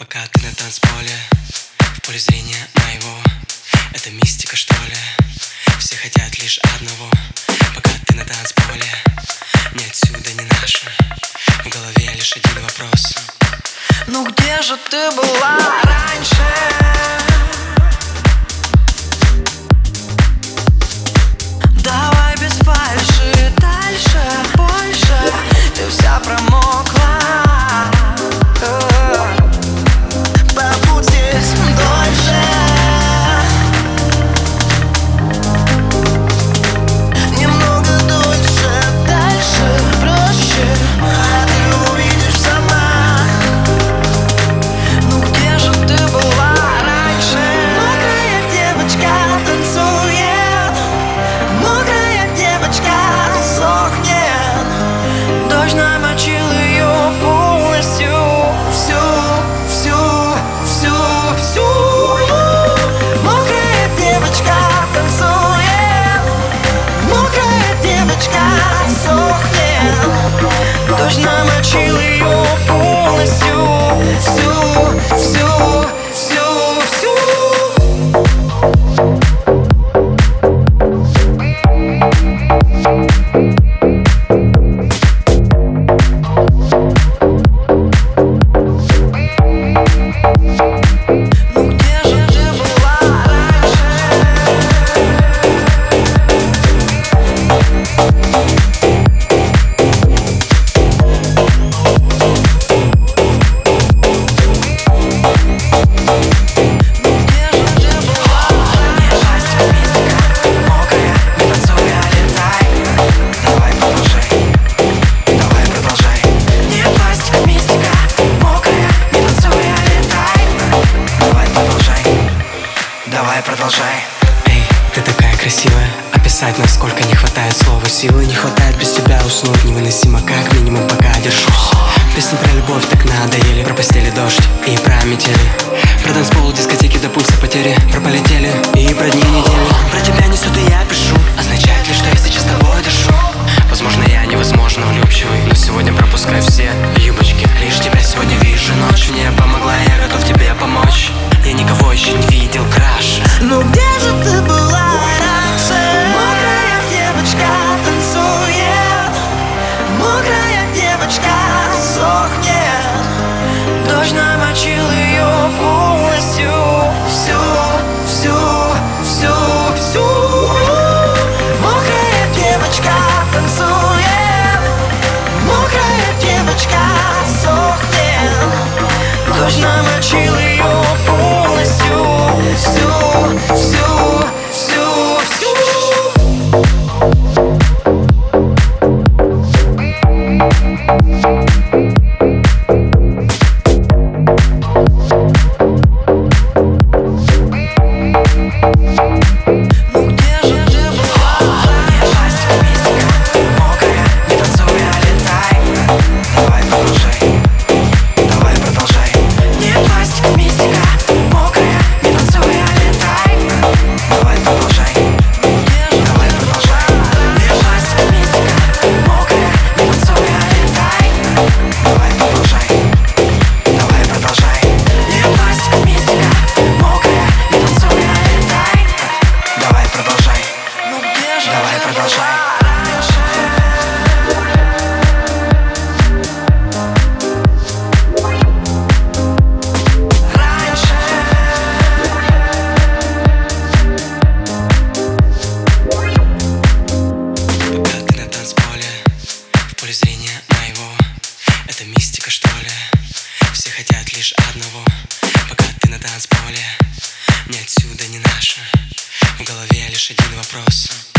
Пока ты на танцполе, в поле зрения моего Это мистика что ли? Все хотят лишь одного Пока ты на танцполе, не отсюда, не наше В голове лишь один вопрос Ну где же ты была раньше? Давай продолжай. Эй, ты такая красивая. Описать, насколько не хватает слова Силы. Не хватает без тебя уснуть Невыносимо, как минимум пока держусь. Песни про любовь так надоели. Про постели дождь и про метели. Про танцпол, дискотеки до пульса потери. Про полетели и про дни недели. Про тебя несут и я пишу. Означает ли, что я сейчас с тобой дышу? Возможно, я невозможно влюбчивый Но сегодня пропускай все юбочки. Лишь тебя сегодня вижу Ночью мне танцполе Не отсюда, не наше. В голове лишь один вопрос